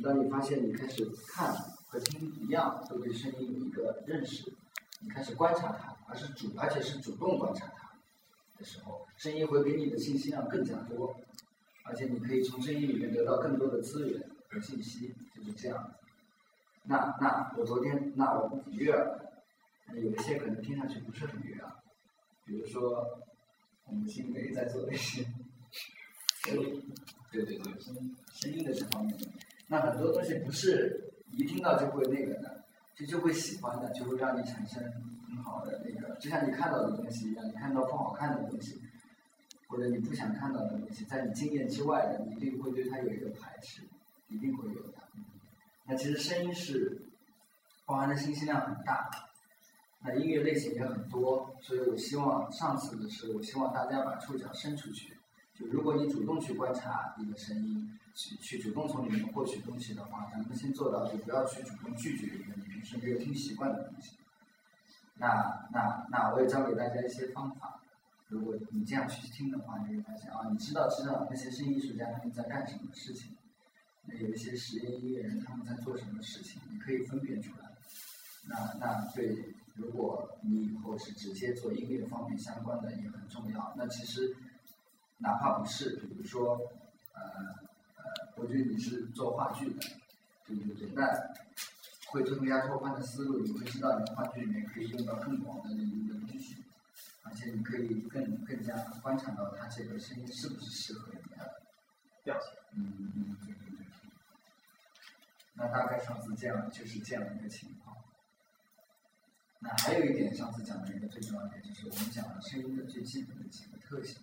当你发现你开始看和听一样，都对声音有一个认识，你开始观察它，而是主，而且是主动观察它的时候，声音会给你的信息量更加多，而且你可以从声音里面得到更多的资源和信息，就是这样。那那我昨天那我们悦耳，有一些可能听上去不是很悦耳，比如说我们新梅在做的一些，对对对，声声音的这方面。那很多东西不是一听到就会那个的，就就会喜欢的，就会让你产生很好的那个，就像你看到的东西一样，你看到不好看的东西，或者你不想看到的东西，在你经验之外的，你一定会对它有一个排斥，一定会有的。那其实声音是包含的信息量很大，那音乐类型也很多，所以我希望上次的是，我希望大家把触角伸出去，就如果你主动去观察一个声音。去去主动从里面获取东西的话，咱们先做到就不要去主动拒绝一个你平时没有听习惯的东西。那那那我也教给大家一些方法，如果你这样去听的话，你会发现啊，你知道知道那些声音艺术家他们在干什么事情，那有一些实验音乐人他们在做什么事情，你可以分辨出来。那那对，如果你以后是直接做音乐方面相关的也很重要。那其实哪怕不是，比如说呃。我觉得你是做话剧的，对对对，那会增加拓宽的思路，你会知道你的话剧里面可以用到更广的领域的东西，而且你可以更更加观察到它这个声音是不是适合你的调性。嗯嗯对对对。那大概上次这样就是这样一个情况。那还有一点，上次讲的一个最重要的点，就是我们讲了声音的最基本的几个特性。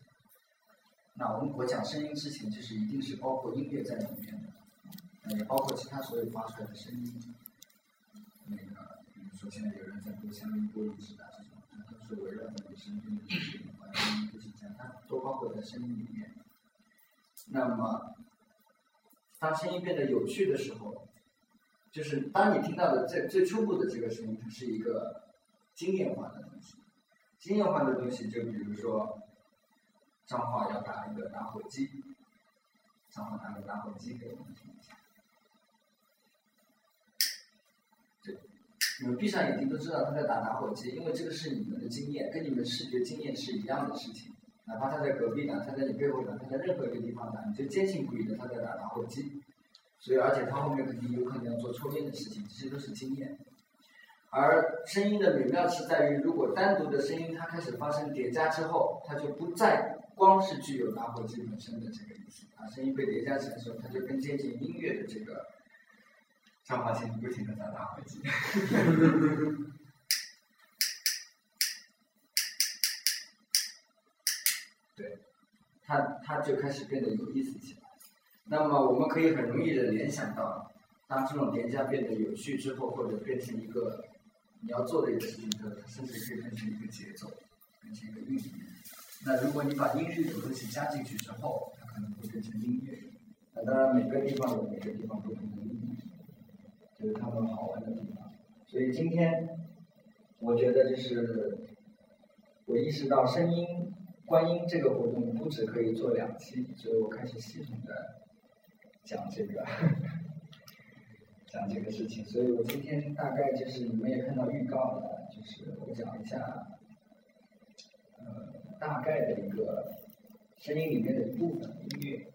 那我们我讲声音之前，就是一定是包括音乐在里面的，也包括其他所有发出来的声音。那个，比如说现在有人在播香槟玻璃纸啊这种，它都是围绕在你身边的声音，声音都是这样，它都包括在声音里面。那么，当声音变得有趣的时候，就是当你听到的最最初步的这个声音，它是一个经验化的东西。经验化的东西，就比如说。张华要打一个打火机，张华拿个打火机给我们听一下。对，你们闭上眼睛都知道他在打打火机，因为这个是你们的经验，跟你们视觉经验是一样的事情。哪怕他在隔壁打，他在你背后打，他在任何一个地方打，你就坚信不疑的他在打打火机。所以，而且他后面肯定有可能要做抽烟的事情，这些都是经验。而声音的美妙是在于，如果单独的声音它开始发生叠加之后，它就不再。光是具有打火机本身的这个意思啊，声音被叠加起来的时候，它就更接近音乐的这个。张华清不停的在打火机，对，它它就开始变得有意思起来。那么我们可以很容易的联想到，当这种叠加变得有趣之后，或者变成一个你要做的一个事情之后，它甚至可以变成一个节奏，变成一个韵律。那如果你把音律的东西加进去之后，它可能会变成音乐。那当然，每个地方有每个地方不同的意义，就是他们好玩的地方。所以今天，我觉得就是我意识到声音观音这个活动不止可以做两期，所以我开始系统的讲这个讲这个事情。所以我今天大概就是你们也看到预告了，就是我讲一下，呃。大概的一个声音里面的一部分音乐，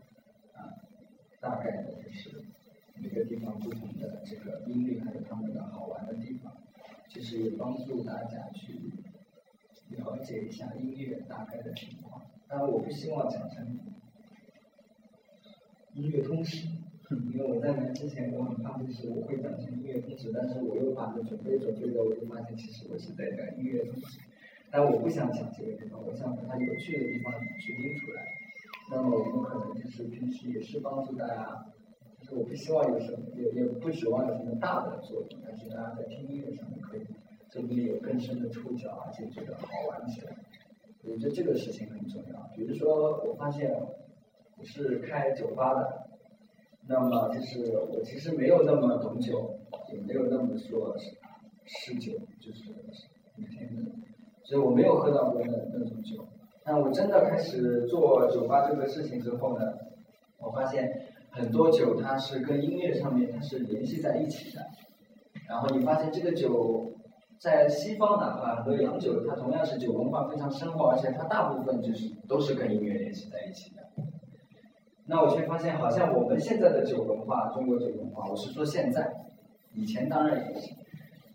啊，大概的就是每个地方不同的这个音律，还有他们的好玩的地方，就是帮助大家去了解一下音乐大概的情况。当然，我不希望讲成音乐通识，因为我在来之前我很怕就是我会讲成音乐通识，但是我又把它准备准备的，我就发现其实我是在讲音乐通识。但我不想讲这个地方，我想把它有趣的地方去拎出来。那么我们可能就是平时也是帮助大家，就是我不希望有什么，也也不指望有什么大的作用，但是大家在听音乐上面可以真的有更深的触角，而且觉得好玩起来。我觉得这个事情很重要。比如说，我发现我是开酒吧的，那么就是我其实没有那么懂酒，也没有那么说是嗜酒，就是每天。所以我没有喝到过那那种酒，但我真的开始做酒吧这个事情之后呢，我发现很多酒它是跟音乐上面它是联系在一起的，然后你发现这个酒在西方哪怕和洋酒，它同样是酒文化非常深厚，而且它大部分就是都是跟音乐联系在一起的。那我却发现，好像我们现在的酒文化，中国酒文化，我是说现在，以前当然也是，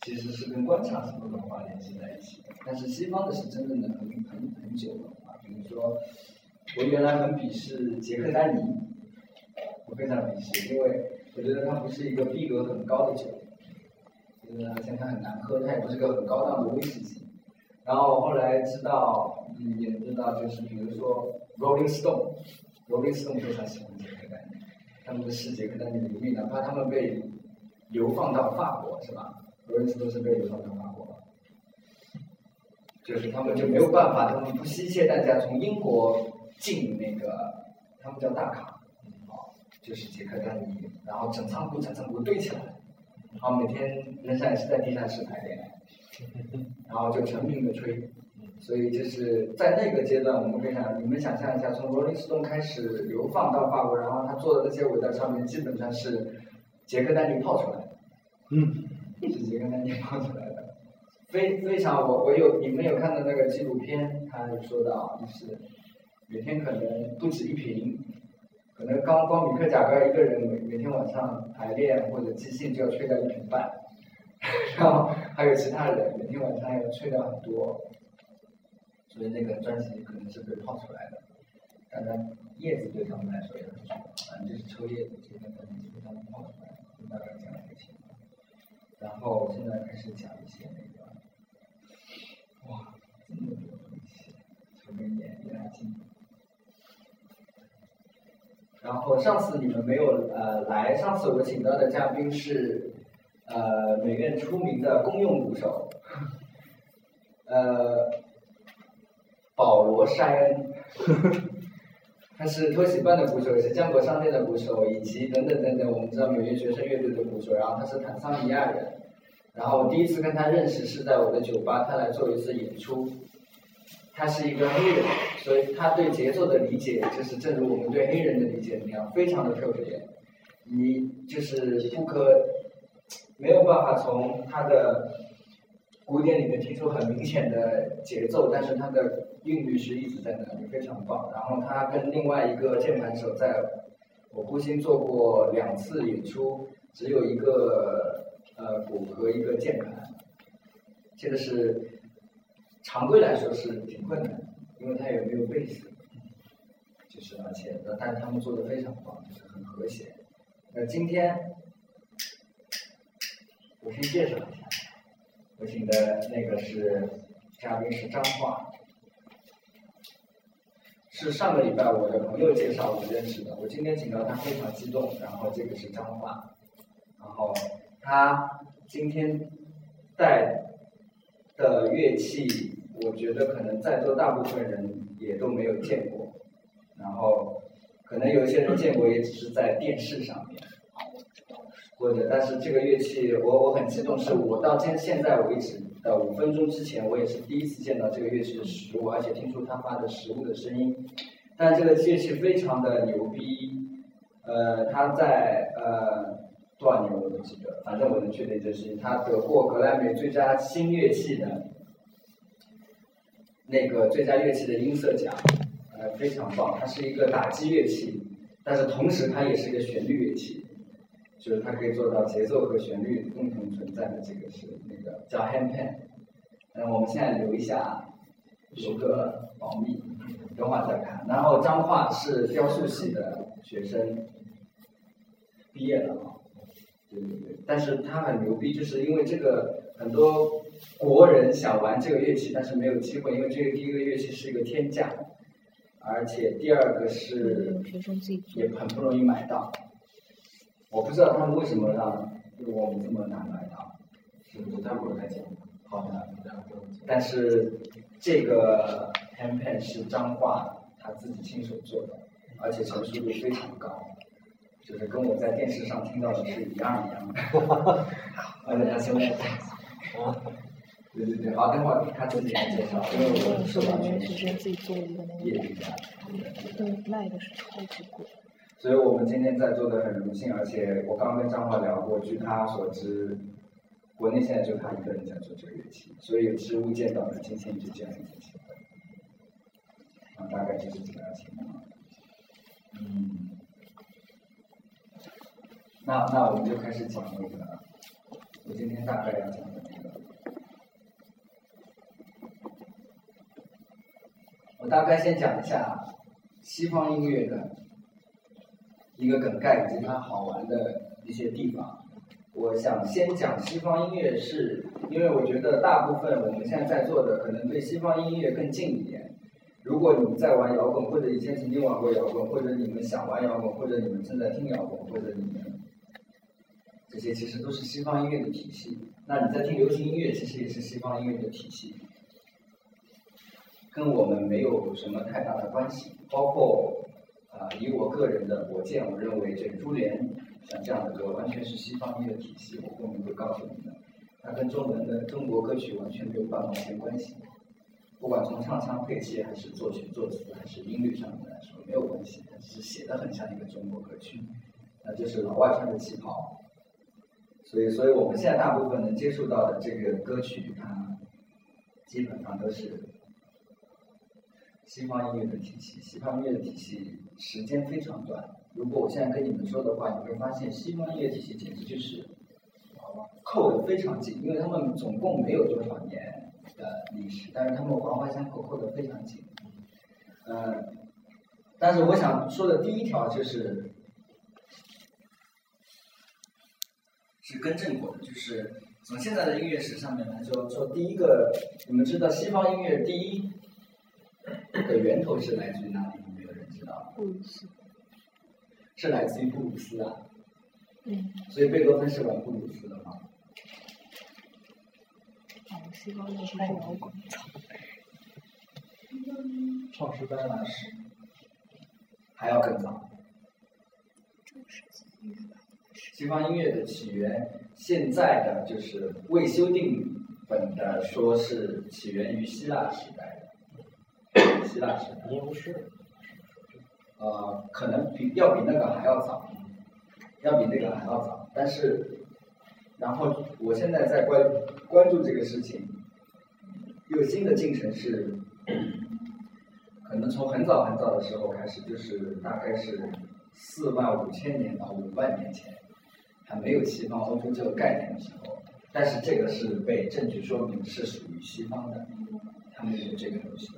其实是跟官场什么文化联系在一起的。但是西方的是真正的很很很酒文化，比如说，我原来很鄙视杰克丹尼，我非常鄙视，因为我觉得它不是一个逼格很高的酒，就是而且它很难喝，它也不是个很高档的威士忌。然后后来知道，嗯，也知道就是比如说 Rolling Stone。罗宾斯顿非常喜欢杰克丹尼，他们的世杰克丹尼的名，哪怕他们被流放到法国，是吧？罗宾斯顿是被流放到法国，就是他们就没有办法，他们不惜一切代价从英国进那个，他们叫大卡，啊，就是杰克丹尼，然后整仓库整仓库堆起来，然后每天人山也是在地下室排练，然后就成名的吹。所以就是在那个阶段，我们可以想，你们想象一下，从罗林斯顿开始流放到法国，然后他做的那些尾在上面，基本上是杰克丹尼泡出来的，嗯，是杰克丹尼泡出来的，非非常我我有你们有看到那个纪录片，他有说到就是每天可能不止一瓶，可能刚光米克贾格一个人每每天晚上排练或者即兴就要吹掉一瓶半，然后还有其他人每天晚上要吹掉很多。所以那个专辑可能是被泡出来的，当然叶子对他们来说也很重要，反正就是抽叶子这个专辑是被他们泡出来的，大概这样一个情况。然后现在开始讲一些那个，哇，这么多东西，抽根烟，眼睛。然后上次你们没有呃来，上次我请到的嘉宾是呃美院出名的公用鼓手，呃。保罗·塞恩，他是托喜班的鼓手，也是江国商店的鼓手，以及等等等等，我们知道美院学生乐队的鼓手。然后他是坦桑尼亚人，然后我第一次跟他认识是在我的酒吧，他来做一次演出。他是一个黑人，所以他对节奏的理解，就是正如我们对黑人的理解那样，非常的特别。你就是不可没有办法从他的。古典里面听出很明显的节奏，但是它的韵律是一直在那里，非常棒。然后他跟另外一个键盘手在我孤星做过两次演出，只有一个呃鼓和一个键盘，这个是常规来说是挺困难，因为他也没有贝斯，就是而且但是他们做的非常棒，就是很和谐。那今天我先介绍一下。我请的那个是嘉宾是张化，是上个礼拜我的朋友介绍我认识的。我今天请到他非常激动，然后这个是张化，然后他今天带的乐器，我觉得可能在座大部分人也都没有见过，然后可能有一些人见过，也只是在电视上面。或者，但是这个乐器，我我很激动，是我到现现在为止的五分钟之前，我也是第一次见到这个乐器的实物，而且听出它发的实物的声音。但这个乐器非常的牛逼，呃，它在呃多少年我都记得，反正我能确定就是它得过格莱美最佳新乐器的那个最佳乐器的音色奖，呃，非常棒。它是一个打击乐器，但是同时它也是一个旋律乐器。就是它可以做到节奏和旋律共同存在的，这个是那个叫 handpan。嗯，我们现在留一下，留个保密，等会儿再看。然后张化是雕塑系的学生，毕业了啊。对对对，但是他很牛逼，就是因为这个很多国人想玩这个乐器，但是没有机会，因为这个第一个乐器是一个天价，而且第二个是也很不容易买到。我不知道他们为什么让我们这么难买到，是不是待会儿再讲？好的，但是这个 handpan 是张化他自己亲手做的，而且成熟度非常高，就是跟我在电视上听到的是一样一样的。而且他现在，啊，对对对，好，等会儿他自己来介绍，因为我是完全是自己做的一个那个，对，卖的是超级贵。所以我们今天在座的很荣幸，而且我刚跟张华聊过，据他所知，国内现在就他一个人在做这个乐器，所以实物见到的今天就这样一个机会。大概就是这样情况。嗯，那那我们就开始讲那个，我今天大概要讲的那个，我大概先讲一下西方音乐的一个梗概以及它好玩的一些地方。我想先讲西方音乐，是因为我觉得大部分我们现在在座的可能对西方音乐更近一点。如果你们在玩摇滚，或者以前曾经玩过摇滚，或者你们想玩摇滚，或者你们正在听摇滚，或者你们这些其实都是西方音乐的体系。那你在听流行音乐，其实也是西方音乐的体系，跟我们没有什么太大的关系。包括啊，以我个人的我见，我认为这个珠帘像这样的歌，完全是西方音乐体系。我后面会告诉你们，它跟中文的中国歌曲完全没有半毛钱关系。不管从唱腔配器，还是作曲作词，还是音律上面来说，没有关系，它只是写的很像一个中国歌曲，那就是老外穿的旗袍。所以，所以我们现在大部分能接触到的这个歌曲，它基本上都是西方音乐的体系。西方音乐的体系时间非常短。如果我现在跟你们说的话，你会发现西方音乐体系简直就是扣的非常紧，因为他们总共没有多少年。的历史，但是他们环环相扣，扣得非常紧。嗯，但是我想说的第一条就是，是更正过的，就是从现在的音乐史上面来说，说第一个，你们知道西方音乐第一的源头是来自于哪里？有没有人知道？布鲁斯。是来自于布鲁斯啊。嗯。所以贝多芬是玩布鲁斯的吗？西方音乐是摇滚，创世班来是还要更早。西方音乐的起源，现在的就是未修订本的说是起源于希腊时代的，希腊。是。呃，可能比要比那个还要早，要比那个还要早，但是。然后我现在在关关注这个事情，有新的进程是，可能从很早很早的时候开始，就是大概是四万五千年到五万年前，还没有西方欧洲这个概念的时候，但是这个是被证据说明是属于西方的，他们有这个东西，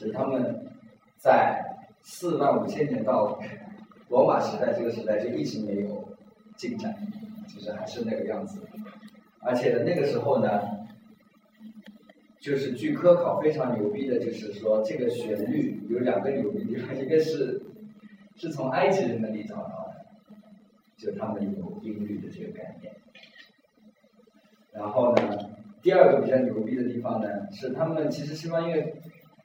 只是他们在四万五千年到罗马时代这个时代就一直没有进展。就是还是那个样子，而且那个时候呢，就是据科考非常牛逼的，就是说这个旋律有两个牛逼地方，一个是是从埃及人那里找到的，就他们有音律的这个概念。然后呢，第二个比较牛逼的地方呢，是他们其实西方音乐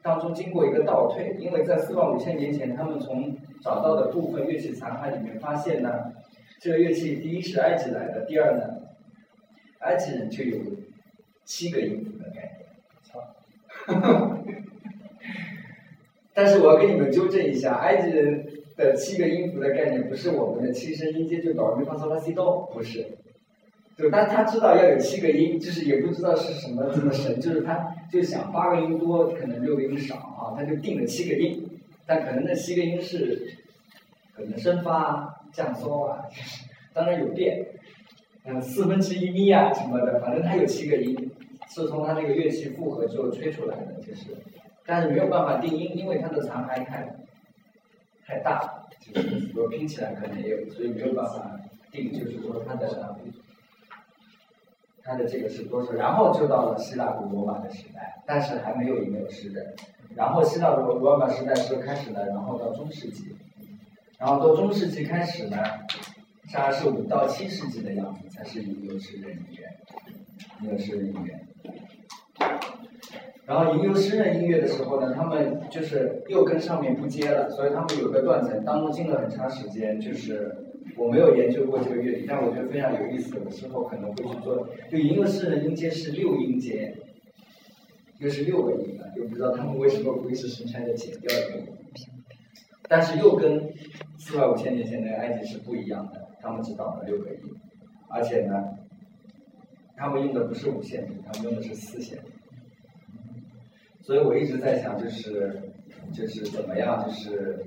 当中经过一个倒退，因为在四万五千年前，他们从找到的部分乐器残骸里面发现呢。这个乐器第一是埃及来的，第二呢，埃及人就有七个音符的概念。操！但是我要跟你们纠正一下，埃及人的七个音符的概念不是我们的七声音阶，就哆咪发嗦拉西哆，不是。就但他知道要有七个音，就是也不知道是什么这么神，就是他就想八个音多，可能六个音少啊，他就定了七个音，但可能那七个音是可能升发。降嗦啊，就是当然有变，嗯，四分之一咪啊什么的，反正它有七个音，是从它那个乐器复合之后吹出来的，就是，但是没有办法定音，因为它的残骸太太大，就是如果拼起来可能也有，所以没有办法定，就是说它的它的这个是多少，然后就到了希腊古罗马的时代，但是还没有吟游诗人，然后希腊古罗马时代是开始了，然后到中世纪。然后到中世纪开始呢，大概是五到七世纪的样子，才是吟游诗人音乐，吟游诗人音乐。然后吟游诗人音乐的时候呢，他们就是又跟上面不接了，所以他们有个断层，当中经了很长时间。就是我没有研究过这个乐理，但我觉得非常有意思，我之后可能会去做。就吟游诗人音阶是六音阶，又是六个音的，就不知道他们为什么不会是生产的减掉一个，但是又跟。四万五千年前的埃及是不一样的，他们只到了六个音，而且呢，他们用的不是五线谱，他们用的是四线。所以我一直在想，就是就是怎么样，就是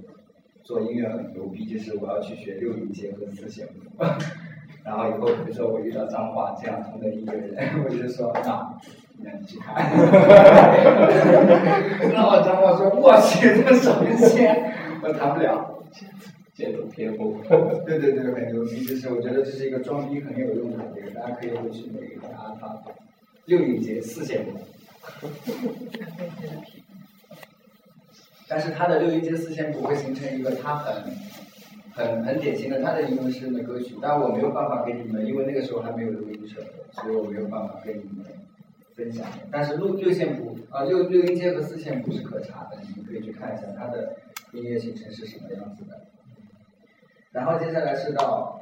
做音乐很牛逼，就是我要去学六音阶和四线谱。然后以后比如说我遇到脏话这样通的音乐人，我就说那，那你去看。然后脏话说我去，这什么线？我弹不了。剑走偏锋。对对对，很牛逼，就是我觉得这是一个装逼很有用的这个，大家可以回去每个阿发六音节四线谱。但是它的六音阶四线谱会形成一个它很很很典型的它的英文诗的歌曲，但我没有办法给你们，因为那个时候还没有录音设备，所以我没有办法跟你们分享。但是六六线谱啊六六音阶和四线谱是可查的，你们可以去看一下它的音乐形成是什么样子的。然后接下来是到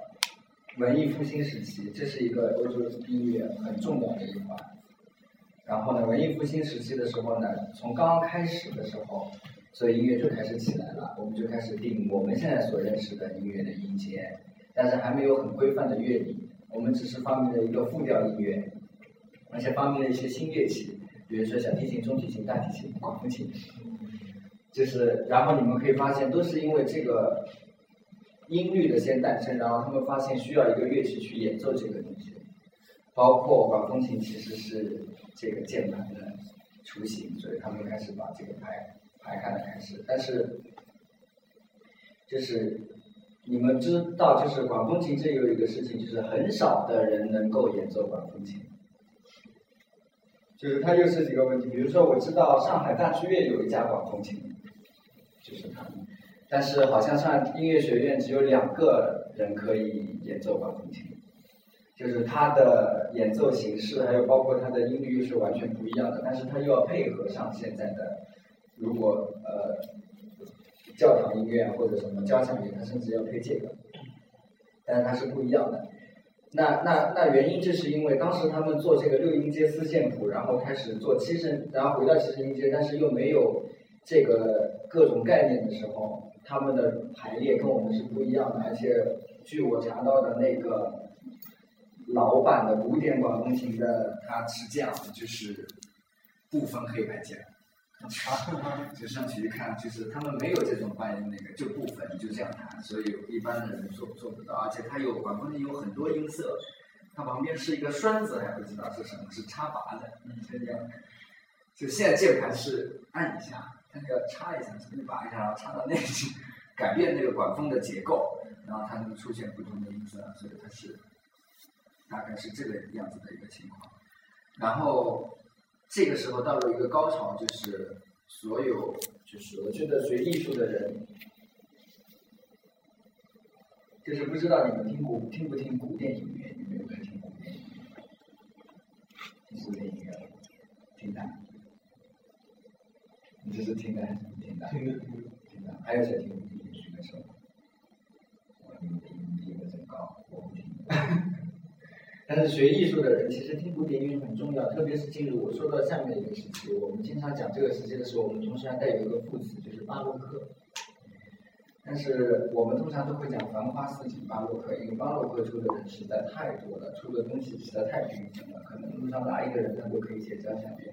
文艺复兴时期，这是一个欧洲音乐很重要的一环。然后呢，文艺复兴时期的时候呢，从刚刚开始的时候，所以音乐就开始起来了，我们就开始定我们现在所认识的音乐的音阶，但是还没有很规范的乐理，我们只是发明了一个复调音乐，而且发明了一些新乐器，比如说小提琴、中提琴、大提琴、管风琴，就是然后你们可以发现，都是因为这个音律的先诞生，然后他们发现需要一个乐器去演奏这个东西，包括管风琴其实是。这个键盘的雏形，所以他们开始把这个拍排开了开始。但是，就是你们知道，就是管风琴这有一个事情，就是很少的人能够演奏管风琴。就是它又是几个问题，比如说我知道上海大剧院有一架管风琴，就是他们，但是好像上音乐学院只有两个人可以演奏管风琴。就是它的演奏形式，还有包括它的音律又是完全不一样的，但是它又要配合上现在的，如果呃教堂音乐或者什么交响乐，它甚至要配这个，但是它是不一样的。那那那原因就是因为当时他们做这个六音阶四线谱，然后开始做七声，然后回到七声音阶，但是又没有这个各种概念的时候，他们的排列跟我们是不一样的，而且据我查到的那个。老版的古典管风琴的，它是这样的，就是不分黑白键，就上去一看，就是他们没有这种半音那个，就部分，就这样弹，所以一般的人做做不到。而且它有管风琴有很多音色，它旁边是一个栓子，还不知道是什么，是插拔的，这样。就现在键盘是按一下，它要插一下，这边拔一下，然后插到那里去，改变那个管风的结构，然后它能出现不同的音色，所以它是。大概是这个样子的一个情况，然后这个时候到了一个高潮，就是所有就是我觉得学艺术的人，就是不知道你们听古听不听古典音乐，你们有没有听古典音乐？听古典音乐，听的，你这是听的还是不听的？听的，听的，还有谁听古典音乐？举个手。我你们音比我真高，我不听。但是学艺术的人其实听古典音乐很重要，特别是进入我说到下面一个时期，我们经常讲这个时期的时候，我们同时还带有一个副词，就是巴洛克。但是我们通常都会讲繁花似锦巴洛克，因为巴洛克出的人实在太多了，出的东西实在太缤纷了，可能路上哪一个人他都可以写交响乐。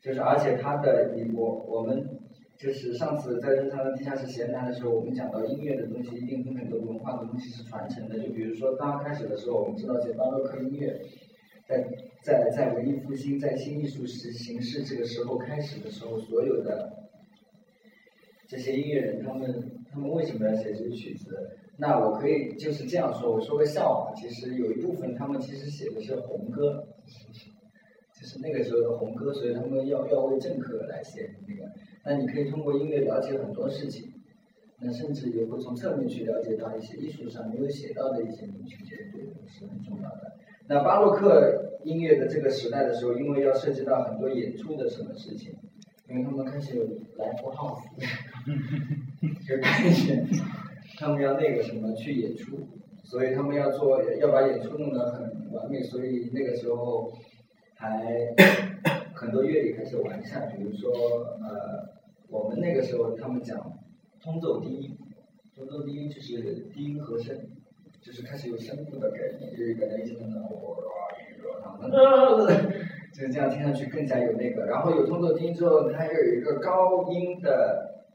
就是而且他的，我我们。就是上次在日常的地下室闲谈的时候，我们讲到音乐的东西一定跟很多文化的东西是传承的。就比如说刚开始的时候，我们知道这巴洛克音乐，在在在文艺复兴、在新艺术形形式这个时候开始的时候，所有的这些音乐人，他们他们为什么要写这个曲子？那我可以就是这样说，我说个笑话，其实有一部分他们其实写的是红歌，就是那个时候的红歌，所以他们要要为政客来写那个。那你可以通过音乐了解很多事情，那甚至也会从侧面去了解到一些艺术上没有写到的一些东西，这些对是很重要的。那巴洛克音乐的这个时代的时候，因为要涉及到很多演出的什么事情，因为他们开始有来福 house，就开始他们要那个什么去演出，所以他们要做要把演出弄得很完美，所以那个时候还。很多乐理开始完善，比如说，呃，我们那个时候他们讲通奏低音，通奏低音就是低音和声，就是开始有声部的概念，就是可能一直听到我然后就是这样听上去更加有那个。然后有通奏低音之后，它又有一个高音的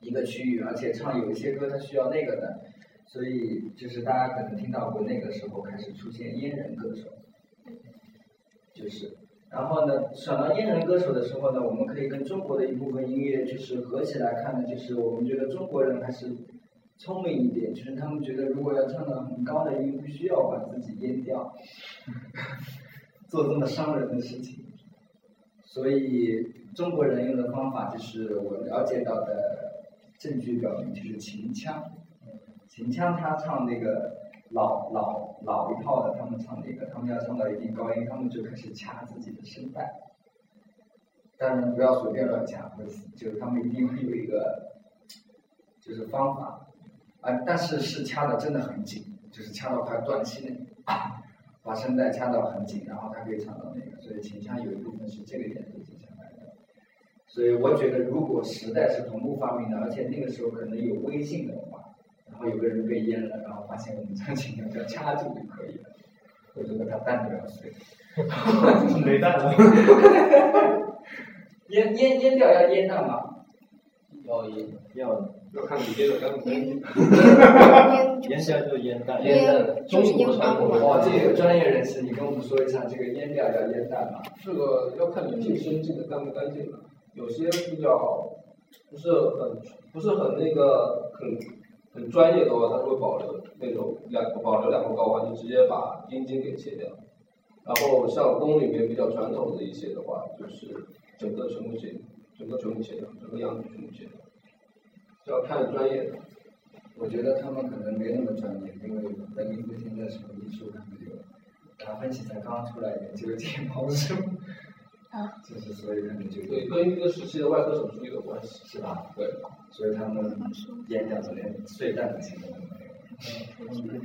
一个区域，而且唱有一些歌它需要那个的，所以就是大家可能听到过那个时候开始出现阉人歌手，就是。然后呢，想到阉人歌手的时候呢，我们可以跟中国的一部分音乐就是合起来看呢，就是我们觉得中国人还是聪明一点，就是他们觉得如果要唱到很高的音，不需要把自己阉掉，做这么伤人的事情。所以中国人用的方法就是我了解到的证据表明，就是秦腔。秦腔他唱那个老老老一套的，他们唱那个，他们要唱到一定高音，他们就开始掐自己的声带。当然不要随便乱掐，就是他们一定会有一个就是方法啊，但是是掐的真的很紧，就是掐到快断气那种，把声带掐到很紧，然后他可以唱到那个，所以秦腔有一部分是这个原理进行来的。所以我觉得，如果时代是同步发明的，而且那个时候可能有微信的话，后有个人被淹了，然后发现我们唱秦腔只要掐住就可以了，我觉得他蛋都要碎。没蛋了。淹淹淹掉要淹蛋吗？要淹要要看你这个干不干净。烟腌 下来就腌蛋，腌的就是腌干嘛哦，这个有专业人士，你跟我们说一下，这个腌掉要腌蛋吗？这个要看你净身净的干不干净了。有些比较不是很不是很那个很很专业的话，它会保留那种两保留两个睾丸，就直接把阴茎给切掉。然后像宫里面比较传统的一些的话，就是整个全部切，整个全部切掉，整个羊腿全部切掉。就要看专业的。我觉得他们可能没那么专业，因为在民国现在什么艺术他们有，达芬奇才刚刚出来研究解剖术，啊，就是所以他们就对，跟一个时期的外科手术有关系。是吧？对，所以他们演讲的连碎蛋的情况都没有。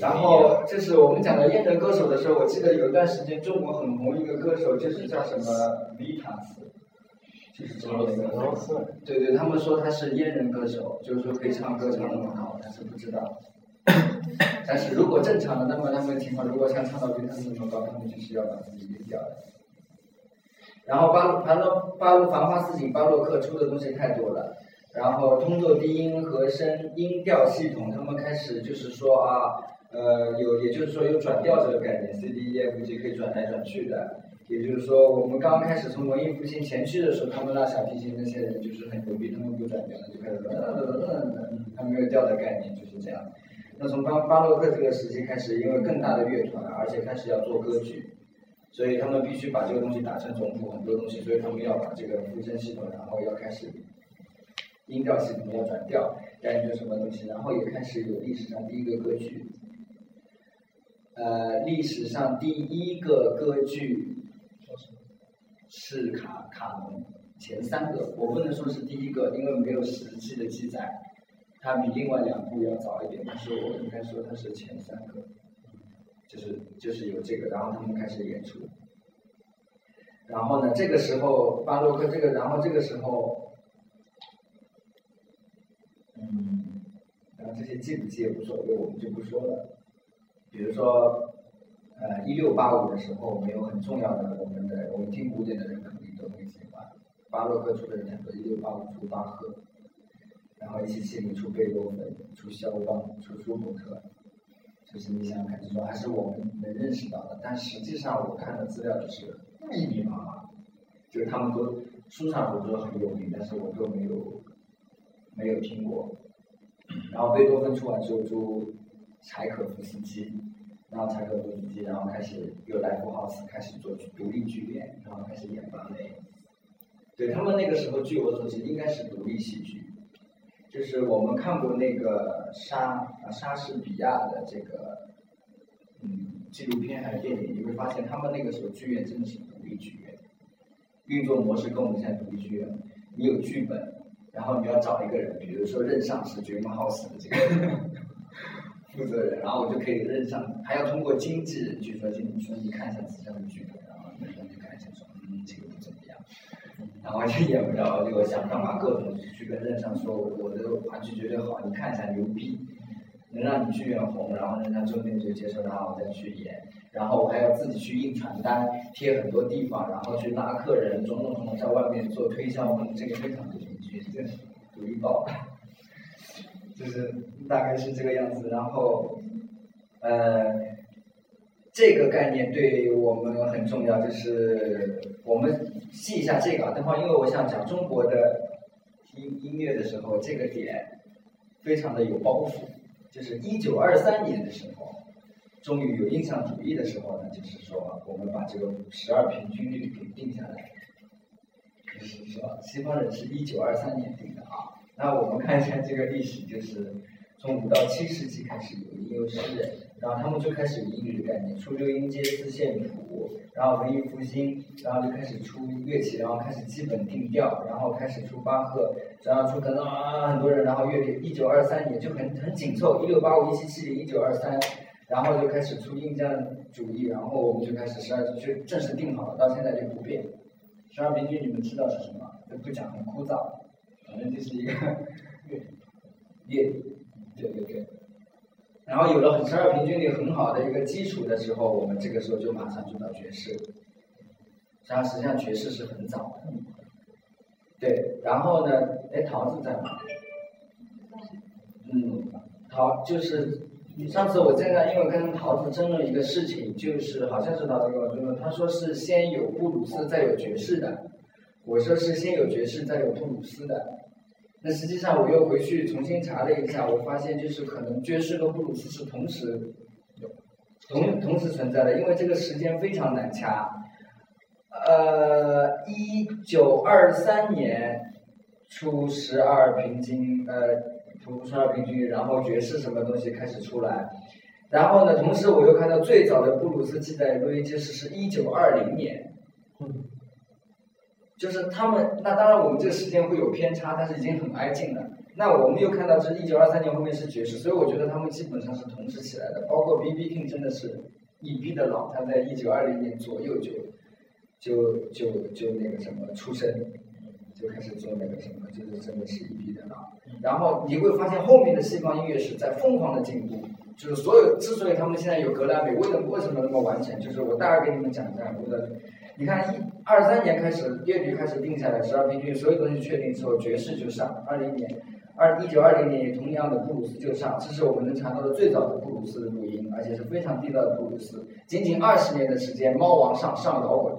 然后就是我们讲到阉人歌手的时候，我记得有一段时间中国很红一个歌手，就是叫什么维塔斯，就是唱那个。对对，他们说他是阉人歌手，就是说可以唱歌唱那么好，但是不知道。但是如果正常的，那么他们情况如果像唱到维塔斯那么高，他们就是要把自己阉掉的。然后巴洛巴洛巴洛繁花似锦巴洛克出的东西太多了。然后通奏低音和声音调系统，他们开始就是说啊，呃，有也就是说有转调这个概念，C D E F G 可以转来转去的。也就是说，我们刚刚开始从文艺复兴前期的时候，他们拉小提琴那些人就是很牛逼，他们不转调，就开始噔噔噔噔噔，他没有调的概念就是这样。那从巴巴洛克这个时期开始，因为更大的乐团，而且开始要做歌剧，所以他们必须把这个东西打成总谱，很多东西，所以他们要把这个附身系统，然后要开始。音调系统要转调，要研究什么东西，然后也开始有历史上第一个歌剧。呃，历史上第一个歌剧是卡卡农，前三个我不能说是第一个，因为没有实际的记载，它比另外两部要早一点，但是我应该说它是前三个，就是就是有这个，然后他们开始演出。然后呢，这个时候巴洛克这个，然后这个时候。嗯，然后这些记不记也无所谓，我们就不说了。比如说，呃，一六八五的时候，我们有很重要的，我们的我们听古典的人肯定都很喜欢。巴洛克出的两个，一六八五出巴赫，然后一七七零出贝多芬，出肖邦，出舒伯特。就是你想想看，这种还是我们能认识到的，但实际上我看的资料就是密密麻麻，就是他们都书上都说很有名，但是我都没有。没有听过，然后贝多芬出完之后出柴可夫斯基，然后柴可夫斯基，然后开始有莱布豪斯开始做独立剧院，然后开始演芭蕾。对他们那个时候，据我所知，应该是独立戏剧。就是我们看过那个莎莎士比亚的这个嗯纪录片还是电影，你会发现他们那个时候剧院真的是独立剧院，运作模式跟我们现在独立剧院，你有剧本。然后你要找一个人，比如说任上是绝命 house 的这个负责人，然后我就可以任上，还要通过经纪人去说，经纪说你看一下自家的剧本，然后那人就看一下说，嗯，这个不怎么样，然后就演不着，就想干嘛各种去跟任上说，我的话剧绝对好，你看一下牛逼，能让你剧院红，然后任尚中间就接受他，我再去演，然后我还要自己去印传单，贴很多地方，然后去拉客人，种种种种在外面做推销，我这个非常不平均，这赌一爆，就是大概是这个样子，然后呃。这个概念对我们很重要，就是我们记一下这个。等会，因为我想讲中国的音音乐的时候，这个点非常的有包袱。就是一九二三年的时候，终于有印象主义的时候呢，就是说我们把这个十二平均律给定下来。就是说，西方人是一九二三年定的啊。那我们看一下这个历史，就是从五到七世纪开始有音乐诗人。然后他们就开始有音律的概念，出六音阶、四线谱，然后文艺复兴，然后就开始出乐器，然后开始基本定调，然后开始出巴赫，然后出等等啊很多人，然后乐理一九二三年就很很紧凑，一六八五、一七七零、一九二三，然后就开始出印象主义，然后我们就开始十二就正式定好了，到现在就不变。十二平均你们知道是什么？就不讲很枯燥，反正就是一个 乐乐，对对对。然后有了很十二平均律很好的一个基础的时候，我们这个时候就马上就到爵士。实际上，爵士是很早的。对，然后呢？哎，桃子在吗？嗯，桃就是上次我在那，因为跟桃子争论一个事情，就是好像是桃子跟我说，他说是先有布鲁斯再有爵士的，我说是先有爵士再有布鲁斯的。那实际上我又回去重新查了一下，我发现就是可能爵士和布鲁斯是同时同同时存在的，因为这个时间非常难掐。呃，一九二三年出十二平均，呃，出十二平均，然后爵士什么东西开始出来，然后呢，同时我又看到最早的布鲁斯记载录音就是是一九二零年。就是他们，那当然我们这个时间会有偏差，但是已经很挨近了。那我们又看到这一九二三年后面是爵士，所以我觉得他们基本上是同时起来的。包括 B B King 真的是一逼的老，他在一九二零年左右就就就就那个什么出生，就开始做那个什么，就是真的是一逼的老。然后你会发现后面的西方音乐是在疯狂的进步，就是所有之所以他们现在有格莱美，为什么为什么那么完整？就是我大概给你们讲一下，我的。你看，一二三年开始，乐律开始定下来，十二平均，所有东西确定之后，爵士就上。二零年，二一九二零年也同样的布鲁斯就上，这是我们能查到的最早的布鲁斯的录音，而且是非常地道的布鲁斯。仅仅二十年的时间，猫王上上摇滚，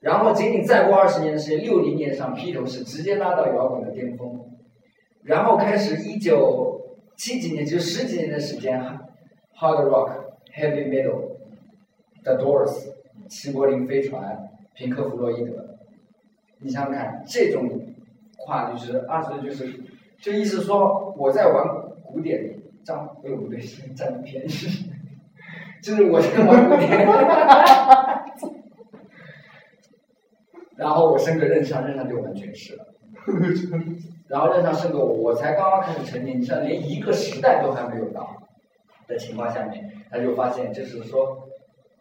然后仅仅再过二十年的时间，六零年上披头士，直接拉到摇滚的巅峰。然后开始一九七几年，就十几年的时间，hard rock、heavy metal，The Doors。齐柏林飞船，平克·弗洛伊德，你想想看，这种跨就是，二十就是，就意思说我在玩古典，占，哎不对，是占便宜，就是我在玩古典，然后我升个任上，任上就完全是了，然后任上升个我，我才刚刚开始成年，你像连一个时代都还没有到的情况下面，他就发现就是说。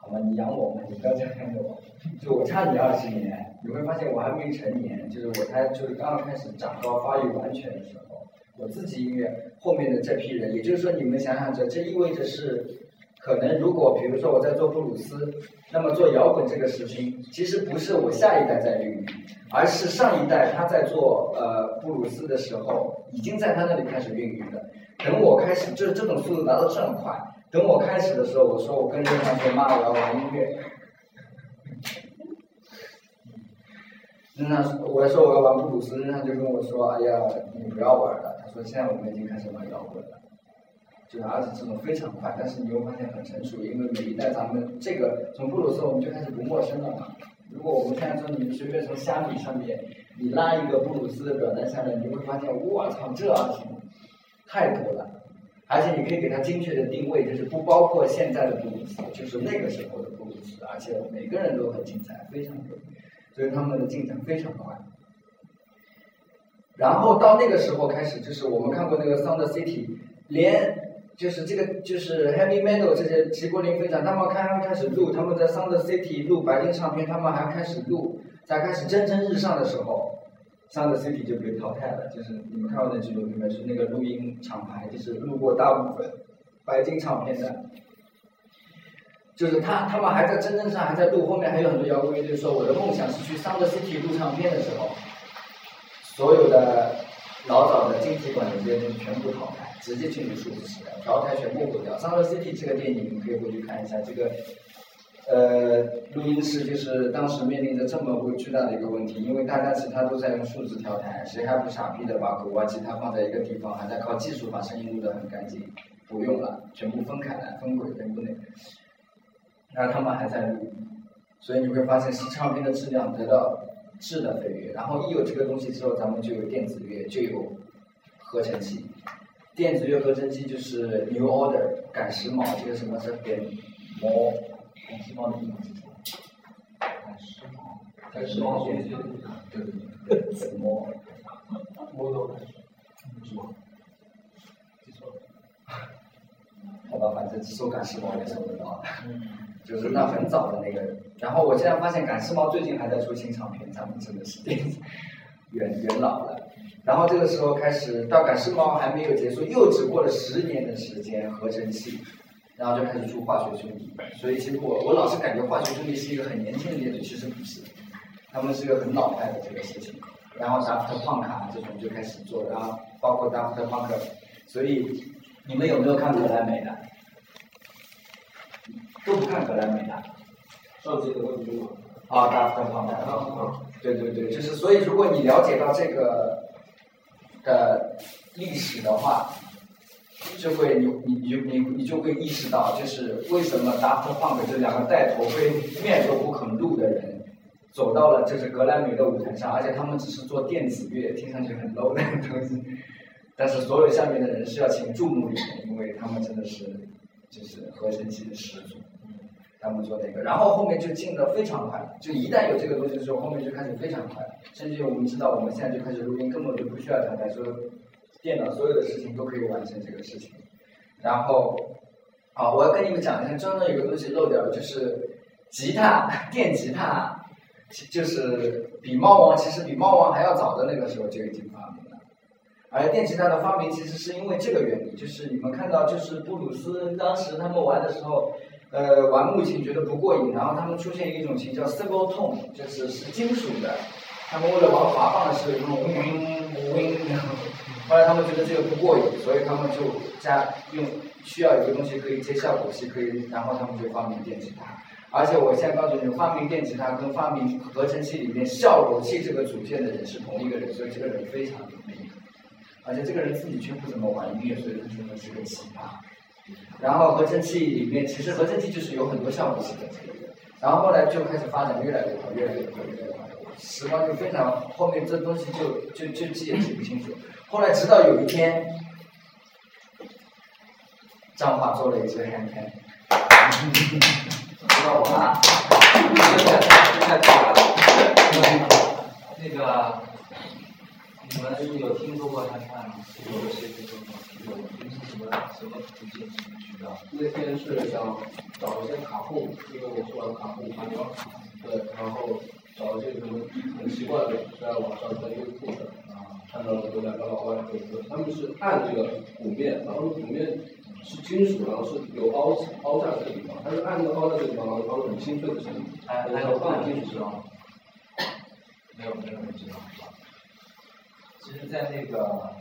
好吗？你养我吗？你不要这样看我。就我差你二十年，你会发现我还没成年，就是我才就是刚刚开始长高发育完全的时候。我自己音乐后面的这批人，也就是说你们想想这，这意味着是可能如果比如说我在做布鲁斯，那么做摇滚这个事情，其实不是我下一代在孕育，而是上一代他在做呃布鲁斯的时候，已经在他那里开始孕育了。等我开始，就是这种速度达到这么快。等我开始的时候，我说我跟任尚说妈，我要玩音乐。任尚说，我说我要玩布鲁斯，任尚就跟我说，哎呀，你不要玩了。他说现在我们已经开始玩摇滚了，就是而且这种非常快，但是你会发现很成熟，因为每一代咱们这个从布鲁斯我们就开始不陌生了嘛。如果我们现在说你随便从虾米上面你拉一个布鲁斯的表单下来，你会发现我操，这太多了。而且你可以给它精确的定位，就是不包括现在的布鲁斯，就是那个时候的布鲁斯，而且每个人都很精彩，非常多，所以他们的进展非常快。然后到那个时候开始，就是我们看过那个《Sound City》，连就是这个就是 Heavy Metal 这些齐柏林飞船，他们刚刚开始录，他们在《Sound City》录白金唱片，他们还开始录在开始蒸蒸日上的时候，Sound City 就被淘汰了。就是你们看过那记录里面？是那个录音厂牌，就是录过大部分白金唱片的。就是他，他们还在真正上，还在录。后面还有很多摇滚乐队说，我的梦想是去 Sound City 录唱片的时候，所有的老早的晶体管的这些东西全部淘汰，直接进入数字时代，调台全部毁掉。Sound City 这个电影，你们可以回去看一下。这个呃，录音室就是当时面临着这么巨大的一个问题，因为大家其他都在用数字调台，谁还不傻逼的把鼓啊、吉他放在一个地方，还在靠技术把声音录得很干净？不用了，全部分开来，分轨，全部那个。然后他们还在录，所以你会发现唱片的质量得到质的飞跃。然后一有这个东西之后，咱们就有电子乐，就有合成器。电子乐合成器就是 New Order 赶时髦，这个什么是点魔赶时髦的意思是什么？赶时髦，赶时髦对对对对，怎么？摩托是吗？记错了。好吧，反正说赶时髦也收得到。就是那很早的那个，然后我现在发现赶时髦最近还在出新唱片，咱们真的是元元老了。然后这个时候开始到赶时髦还没有结束，又只过了十年的时间，合成器，然后就开始出化学兄弟。所以其实我我老是感觉化学兄弟是一个很年轻的乐队，其实不是，他们是一个很老派的这个事情。然后 Daft Punk 这种就开始做，然后包括 Daft Punk，所以你们有没有看格莱美的？都不看格莱美的。上次的问题吗？啊，大家分的啊，对对对，就是所以，如果你了解到这个的历史的话，就会你你你你你就会意识到，就是为什么 Daft Punk 这两个戴头盔、面都不肯露的人，走到了就是格莱美的舞台上，而且他们只是做电子乐，听上去很 low 的东西，但是所有下面的人是要请注目礼的，因为他们真的是就是合成器的始祖。他们做那个，然后后面就进的非常快，就一旦有这个东西的时候，后面就开始非常快，甚至我们知道，我们现在就开始录音，根本就不需要调台，说电脑所有的事情都可以完成这个事情。然后，啊，我要跟你们讲一下，中间有个东西漏掉了，就是吉他，电吉他，就是比猫王，其实比猫王还要早的那个时候就已经发明了。而电吉他的发明其实是因为这个原理，就是你们看到，就是布鲁斯当时他们玩的时候。呃，玩木琴觉得不过瘾，然后他们出现一种琴叫 Civil Tone，就是是金属的。他们为了玩滑棒的时候用 wing wing，后后来他们觉得这个不过瘾，所以他们就加用需要有个东西可以接效果器，可以，然后他们就发明电吉他。而且我现在告诉你，发明电吉他跟发明合成器里面效果器这个组件的人是同一个人，所以这个人非常有名。而且这个人自己却不怎么玩音乐，所以他真的是个奇葩。然后合成器里面，其实合成器就是有很多效果器的这个。然后后来就开始发展越来越好，越来越好，越来越好。时光就非常，后面这东西就就就记也记不清楚。后来直到有一天，张华做了一支 hand pan，知道我吗？太太了。那个，你们有听说过 hand pan 吗？有谁听说过？有，这是什么什么途径什么渠道？那天是想找一些卡户，因为我做完卡户发票，对，然后找一些什么很奇怪的，在网上在 YouTube 上啊，看到有两个老外就是，他们是按这个鼓面，然后鼓面是金属，然后是有凹凹在这个地方，但是按个凹在这个地方，然后发出很清脆的声音。还还有放金属知道吗？没有没有人知道。其实，在那个。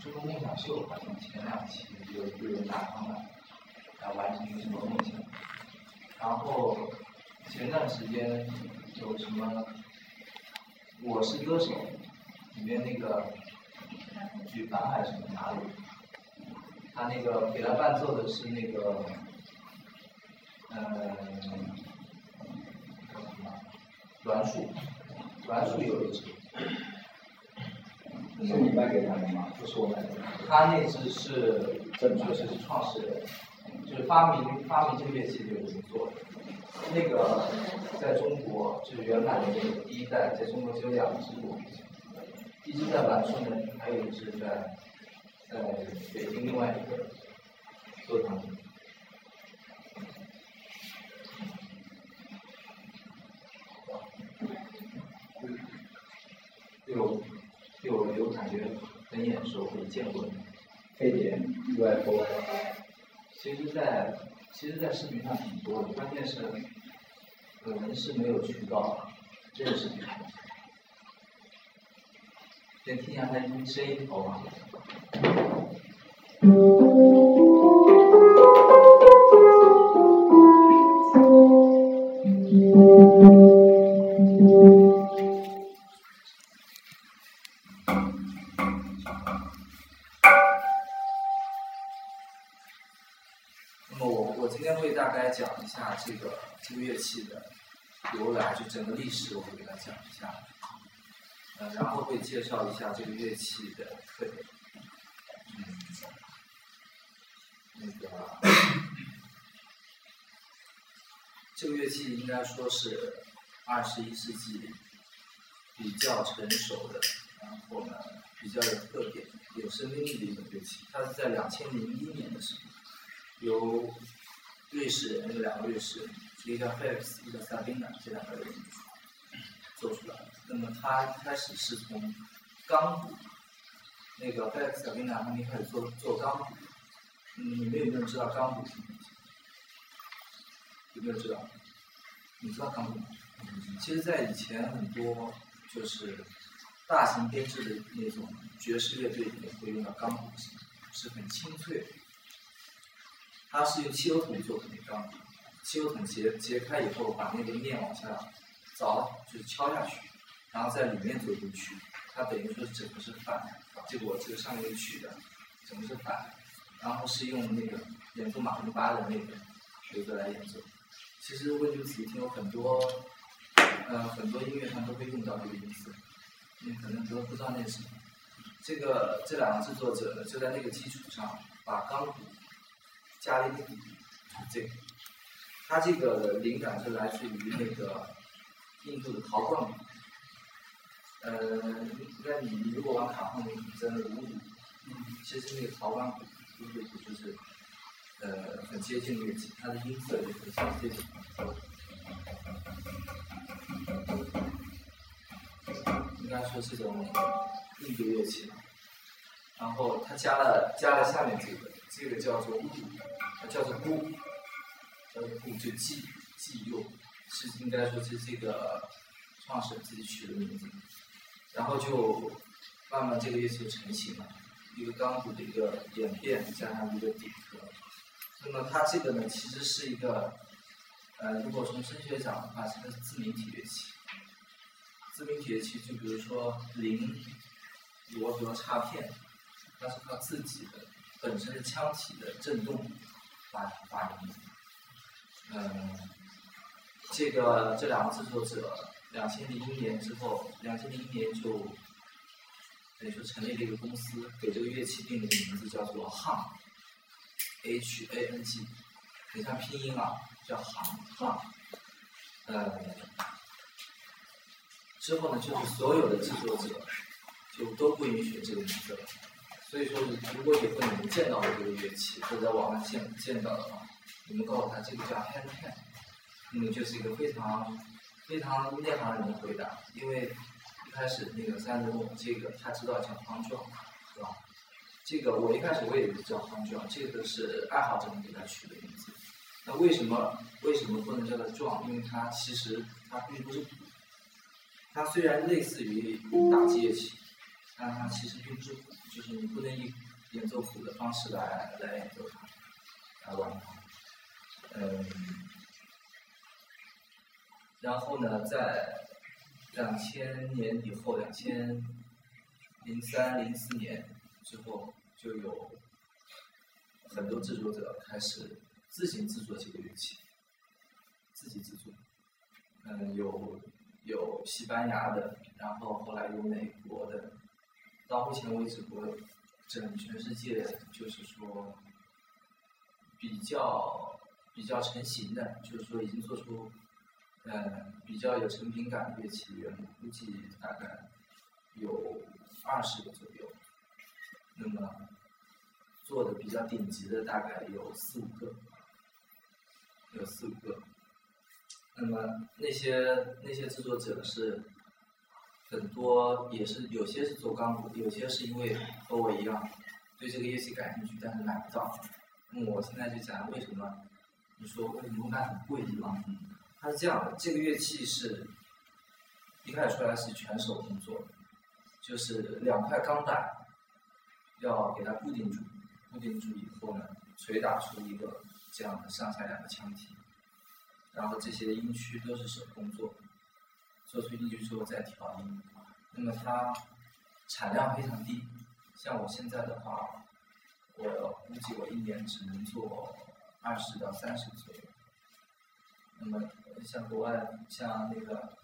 初中梦想秀好像前两期有有人拿上来，来完成一个梦想。然后前段时间有什么《我是歌手》里面那个举凡还是什么哪里，他那个给他伴奏的是那个，呃，叫什么？栾树，栾树有一支。是你卖给他的吗？不是我卖的，他那只是就是创始人，就是发明发明这个乐器的人做的。那个在中国，就是原版的那个第一代，在中国只有两支队伍，一支在满洲人，还有一支在，在北京另外一个，球场。又又又感觉很眼熟，没见过，这点意外波。其实，在。其实，在视频上挺多的，关键是可能是没有渠道这个视频。先听一下他音声音好吧？这个乐器的由来，就整个历史我会给大家讲一下，呃，然后会介绍一下这个乐器的特点，嗯，那个这个乐器应该说是二十一世纪比较成熟的，然后呢比较有特点、有生命力的一个乐器，它是在两千零一年的时候。由瑞士人有两个瑞士人，一个叫 Felix，一个叫 Sabina，这两个人做出来的。那么他一开始是从钢鼓，那个 Felix、Sabina 他们一开始做做钢鼓。你们有没有知道钢鼓是什么？有没有知道？你知道钢鼓吗？其实，在以前很多就是大型编制的那种爵士乐队里面会用到钢鼓，是很清脆的。它是用汽油桶做的那个，汽油桶截截开以后，把那个面往下凿，就是敲下去，然后在里面做一个曲，它等于说整个是反，结果这个上面一个曲的，整个是反，然后是用那个演奏马林巴的那个曲子来演奏。其实温酒子听有很多，呃，很多音乐上都会用到这个音色，你可能都不知道那是什么。这个这两个制作者呢，就在那个基础上把钢鼓。加了一个底，这个，它这个灵感是来自于那个印度的陶罐。呃，那你如果玩卡后面在那个五鼓，其实那个陶罐鼓、五鼓就是呃很接近乐器，它的音色也很像这种。应该说是种印度乐器吧，然后它加了加了下面这个，这个叫做。它叫做“孤”，叫做“孤”就记记用，是应该说是这个创始人自己取的名字。然后就慢慢这个乐器就成型了，一个钢鼓的一个演变，加上一个底壳。那么它这个呢，其实是一个，呃，如果从声学讲的话，是个自鸣体乐器。自鸣体乐器就比如说铃、锣，比如插片，它是靠自己的本身的腔体的震动。发发音，嗯，这个这两个制作者，两千零一年之后，两千零一年就等于说成立了一个公司，给这个乐器定了一个名字，叫做 Han，H A N G，很像拼音啊，叫 Han Han，呃，之后呢，就是所有的制作者就都不允许这个名字了。所以说，如果以后你们见到这个乐器，或者在网上见见到的话，你们告诉他这个叫 hand pan，那么就是一个非常非常内行人的回答，因为一开始那个三问我这个，他知道叫 hand drum，是吧？这个我一开始我也叫 hand drum，这个是爱好者们给他取的名字。那为什么为什么不能叫它 drum？因为它其实它并不是，它虽然类似于打击乐器。但它其实并不是鼓，就是你不能以演奏鼓的方式来来演奏它，来玩它。嗯，然后呢，在两千年以后，两千零三零四年之后，就有很多制作者开始自行制作这个乐器，自己制作。嗯，有有西班牙的，然后后来有美国的。到目前为止，我整全世界就是说比较比较成型的，就是说已经做出呃比较有成品感的乐器，估计大概有二十个左右。那么做的比较顶级的大概有四五个，有四五个。那么那些那些制作者是很多也是有些是做钢鼓，有些是因为和我一样对这个乐器感兴趣，但是买不到。那么我现在就讲为什么，你说为什么卖很贵是吧？它是这样的，这个乐器是一开始出来是全手工做，就是两块钢板要给它固定住，固定住以后呢，捶打出一个这样的上下两个腔体，然后这些音区都是手工做的，做出音区之后再调音。那么它产量非常低，像我现在的话，我估计我一年只能做二十到三十左右。那么像国外像那个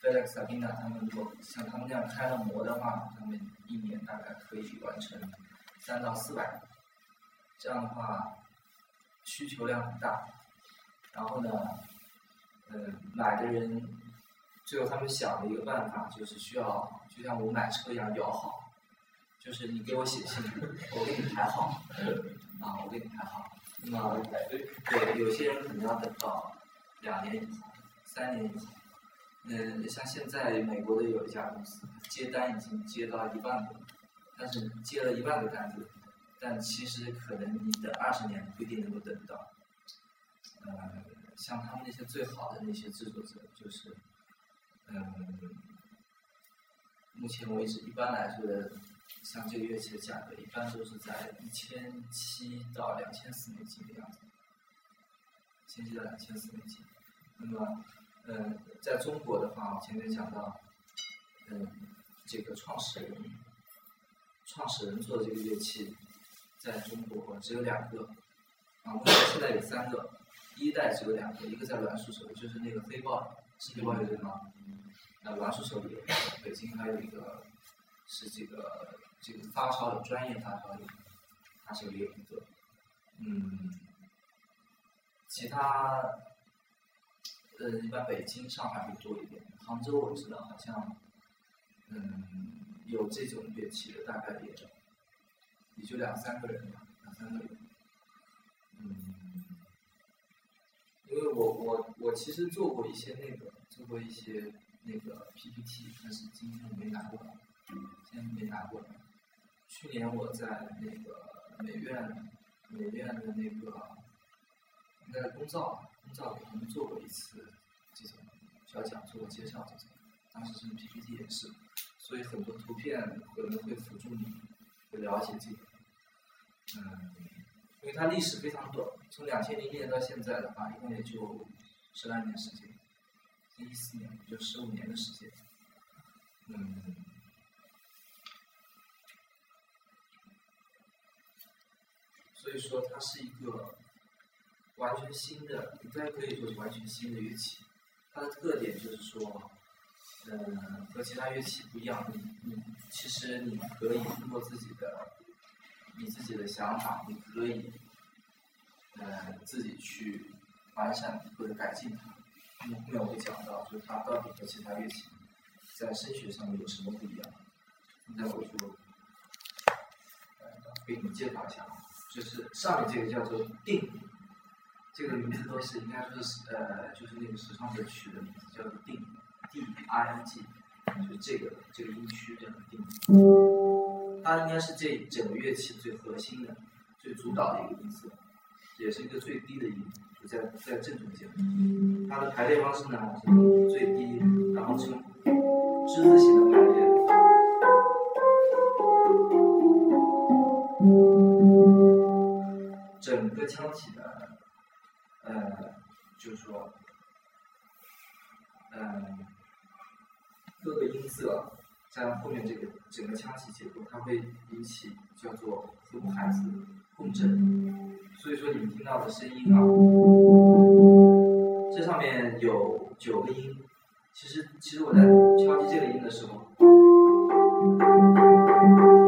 Felix Sabina 他们如果像他们那样开了模的话，他们一年大概可以完成三到四百。这样的话需求量很大，然后呢，嗯，买的人最后他们想了一个办法就是需要就像我买车一样摇号，就是你给我写信，我给你排号，啊，我给你排号。那么对有些人可能要等到两年以后、三年以后。嗯，像现在美国的有一家公司接单已经接到一万个，但是接了一万个单子，但其实可能你等二十年不一定能够等到。呃，像他们那些最好的那些制作者，就是，嗯，目前为止一般来说，像这个乐器的价格一般都是在一千七到两千四美金的样子，一千七到两千四美金。那么，嗯，在中国的话，我前面讲到，嗯，这个创始人，创始人做的这个乐器，在中国只有两个，啊，目前现在有三个，一代只有两个，一个在栾树手，就是那个飞豹，是飞豹乐队吗？那栾树手里，北京还有一个是这个这个发烧的专业发烧友，他手里有一个，嗯，其他。呃，一般北京、上海会多一点。杭州我知道好像，嗯，有这种乐器的大概也也就两三个人吧，两三个人。嗯，因为我我我其实做过一些那个，做过一些那个 PPT，但是今天没拿过来，今天没拿过来。去年我在那个美院，美院的那个，应该是工造。工造给他们做过一次这种小讲座介绍，这种当时是 PPT 也是，所以很多图片可能会辅助你会了解这个，嗯，因为它历史非常短，从两千零一年到现在的话，一共也就十来年时间，一四年也就十五年的时间，嗯，所以说它是一个。完全新的，应该可以说是完全新的乐器。它的特点就是说，嗯，和其他乐器不一样。你你其实你可以通过自己的，你自己的想法，你可以，呃，自己去完善或者改进它。那么后面我会讲到，就是它到底和其他乐器在声学上面有什么不一样。现在我就，呃，给你们介绍一下，就是上面这个叫做定。这个名字都是应该说是呃，就是那个实创者取的名字，叫做定，D I N G，就这个这个音区叫做定。它应该是这整个乐器最核心的、最主导的一个音色，也是一个最低的音，就在在正中间。它的排列方式呢是最低，然后从之字形的排列。整个腔体的。呃，就是说，嗯，各个音色在后面这个整个腔体结构，它会引起叫做父母孩子共振。所以说你们听到的声音啊，这上面有九个音。其实，其实我在敲击这个音的时候，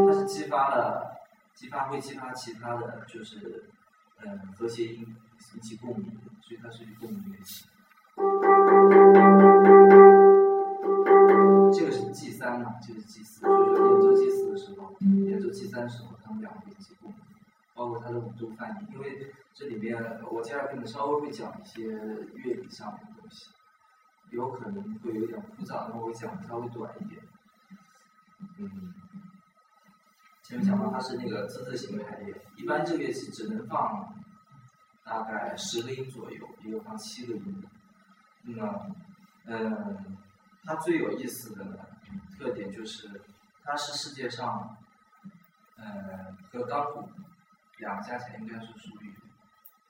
它是激发了，激发会激发其他的就是，嗯，和谐音。引起共鸣，所以它是一共鸣乐器。三嘛，就是 G 四。所以说演奏 G 四的时候，演奏 G 三的时候，它们两个会引起共鸣。包括它的五度泛音，因为这里面我接下来可能稍微会讲一些乐理上面的东西。有可能会有点枯燥，那我讲的稍微短一点。嗯，前面讲到它是那个增色型排列，一般这个乐器只能放大概十个音左右，也有放七个音的。那，嗯，它最有意思的特点就是，它是世界上，呃，和钢鼓两个加起来应该是属于，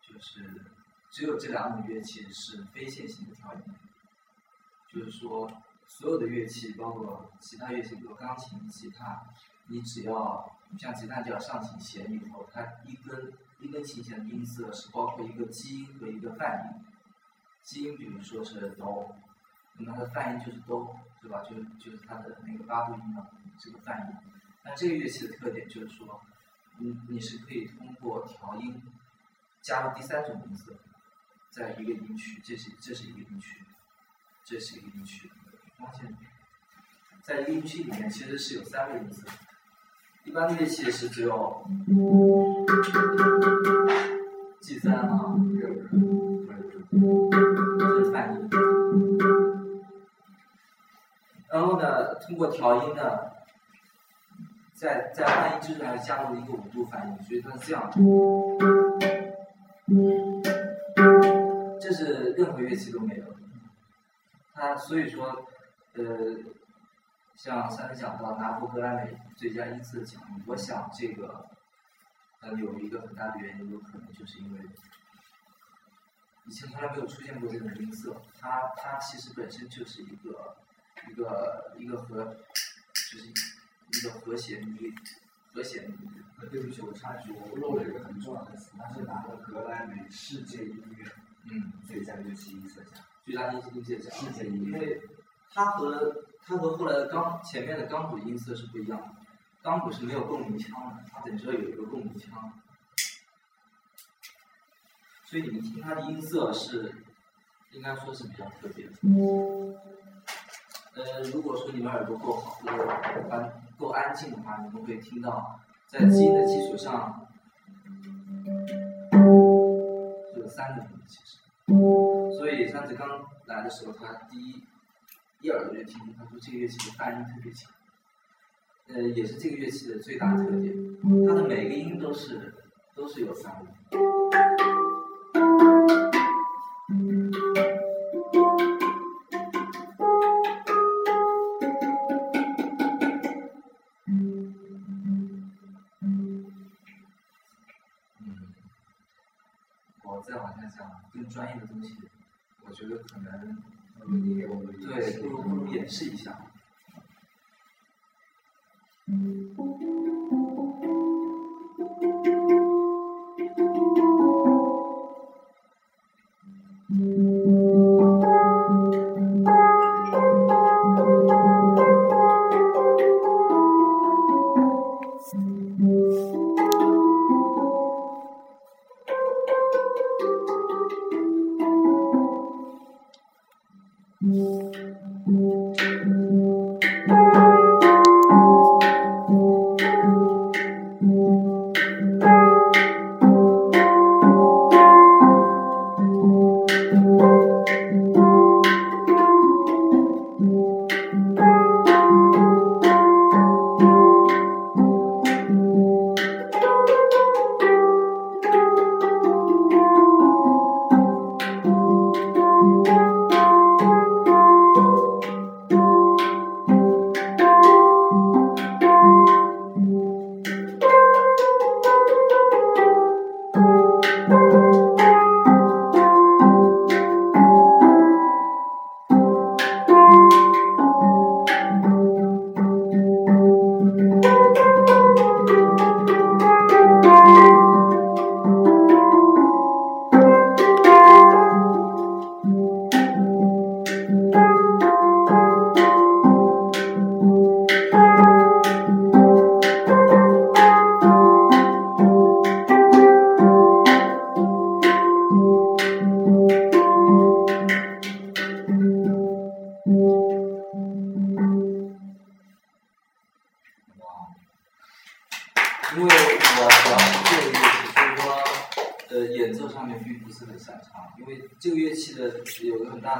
就是只有这两种乐器是非线性的调音。就是说，所有的乐器，包括其他乐器，比如钢琴、吉他，你只要像吉他就要上琴弦以后，它一根一根琴弦的音色是包括一个基音和一个泛音。基音比如说是哆，那它的泛音就是哆，对吧？就是就是它的那个八度音嘛，这个泛音。那这个乐器的特点就是说，你你是可以通过调音加入第三种音色，在一个音区，这是这是一个音区，这是一个音区。发现，在一个音区里面其实是有三个音色，一般乐器是只有 G 三啊，这然后呢，通过调音呢，在在泛音之上加入了一个五度泛音，所以它是这样的。这是任何乐器都没有。它所以说，呃，像上次讲到拿破格莱美最佳音色奖，我想这个，呃，有一个很大的原因，有可能就是因为以前从来没有出现过这种音色，它它其实本身就是一个一个一个和，就是一个和弦一和弦呃，对不起，我插一句，我漏了一个很重要的词，他是拿了格莱美世界音乐嗯。最佳乐器音色奖。最佳音音色奖，世界音乐。因为它和它和后来的钢前面的钢鼓音色是不一样的，钢鼓是没有共鸣腔的，它等于说有一个共鸣腔，所以你们听它的音色是应该说是比较特别的。呃，如果说你们耳朵够好，够安够安静的话，你们会听到在基音的基础上有三个音其实。所以上次刚来的时候，他第一一耳朵就听，他说这个乐器的泛音特别强，呃，也是这个乐器的最大特点，它的每个音都是都是有三个。专业的东西，我觉得可能你给我们对，不如不如演示一下。因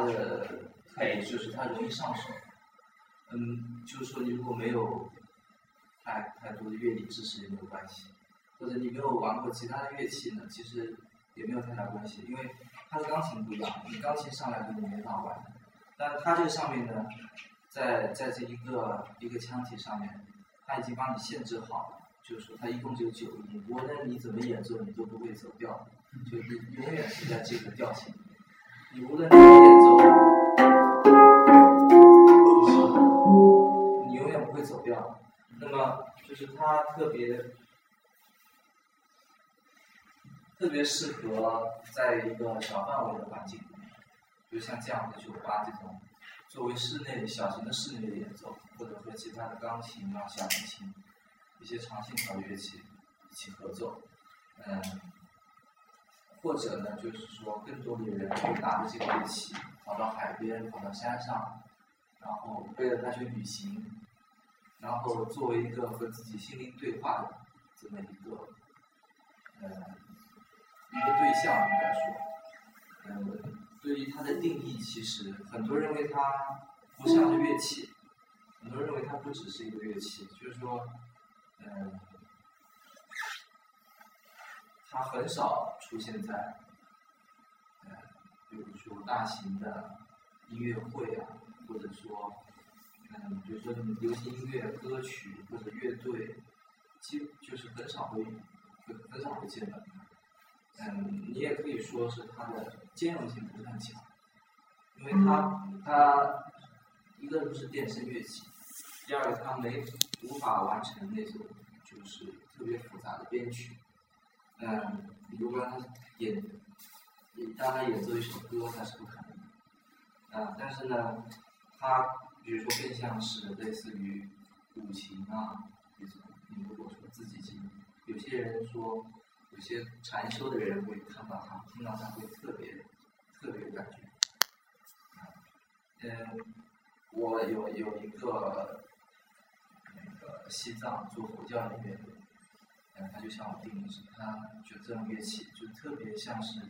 呃演奏上面并不是很擅长。因为这个乐器的有个很大的配，就是它容易上手。嗯，就是说你如果没有太太多的乐理知识也没有关系，或者你没有玩过其他的乐器呢，其实也没有太大关系，因为它的钢琴不一样，你钢琴上来就你没法玩。但它这个上面呢，在在这一个一个腔体上面，它已经帮你限制好了，就是说它一共只有九音，无论你怎么演奏，你都不会走调，就你永远是在这个调性里面。你无论远不会走调。那么就是它特别特别适合在一个小范围的环境里面，就像这样的酒吧这种，作为室内小型的室内的演奏，或者和其他的钢琴啊、小提琴一些长线条乐器一起合奏，嗯，或者呢，就是说更多的人会拿着这个乐器跑到海边、跑到山上，然后背着它去旅行，然后作为一个和自己心灵对话的这么一个，呃，一个对象应该说，嗯，对于它的定义，其实很多认为它不像是乐器，很多人认为它不只是一个乐器，就是说，嗯，它很少出现在，呃，比如说大型的音乐会啊，或者说，嗯，比如说流行音乐歌曲或者乐队，基就是很少会很很少会见到它。嗯，你也可以说是它的兼容性不是很强，因为它它一个不是电声乐器，第二个它没无法完成那种就是特别复杂的编曲。嗯，你如果让他演，你让他演奏一首歌，那是不可能的。啊，但是呢，它比如说更像是类似于古琴啊这种，你如果说自己琴，有些人说。有些禅修的人会看到它，听到它会特别特别有感觉。嗯，我有有一个那个西藏做佛教音乐的，嗯，他就向我定义是，他觉得这种乐器就特别像是